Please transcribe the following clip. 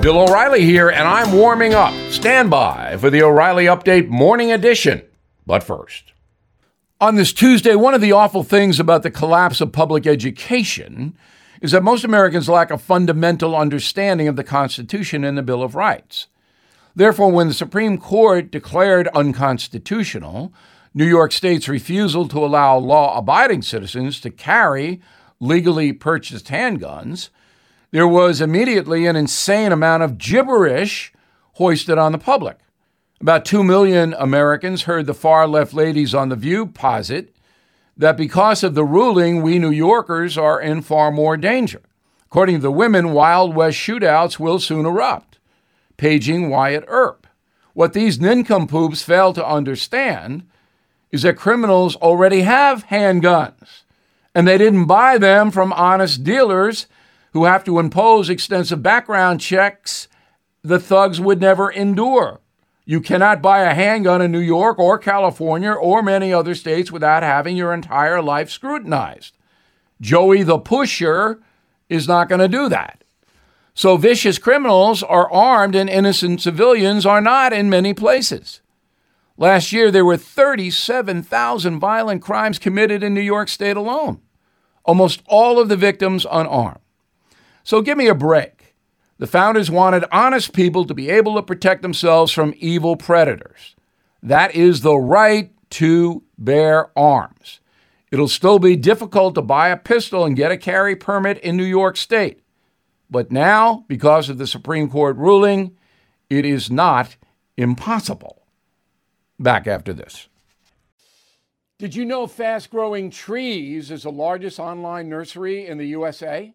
Bill O'Reilly here, and I'm warming up. Stand by for the O'Reilly Update Morning Edition. But first, on this Tuesday, one of the awful things about the collapse of public education is that most Americans lack a fundamental understanding of the Constitution and the Bill of Rights. Therefore, when the Supreme Court declared unconstitutional New York State's refusal to allow law abiding citizens to carry legally purchased handguns, there was immediately an insane amount of gibberish hoisted on the public. About 2 million Americans heard the far left ladies on The View posit that because of the ruling, we New Yorkers are in far more danger. According to the women, Wild West shootouts will soon erupt. Paging Wyatt Earp. What these nincompoops fail to understand is that criminals already have handguns, and they didn't buy them from honest dealers who have to impose extensive background checks the thugs would never endure. You cannot buy a handgun in New York or California or many other states without having your entire life scrutinized. Joey the Pusher is not going to do that. So vicious criminals are armed and innocent civilians are not in many places. Last year, there were 37,000 violent crimes committed in New York State alone, almost all of the victims unarmed. So give me a break. The founders wanted honest people to be able to protect themselves from evil predators. That is the right to bear arms. It'll still be difficult to buy a pistol and get a carry permit in New York State. But now, because of the Supreme Court ruling, it is not impossible. Back after this. Did you know Fast Growing Trees is the largest online nursery in the USA?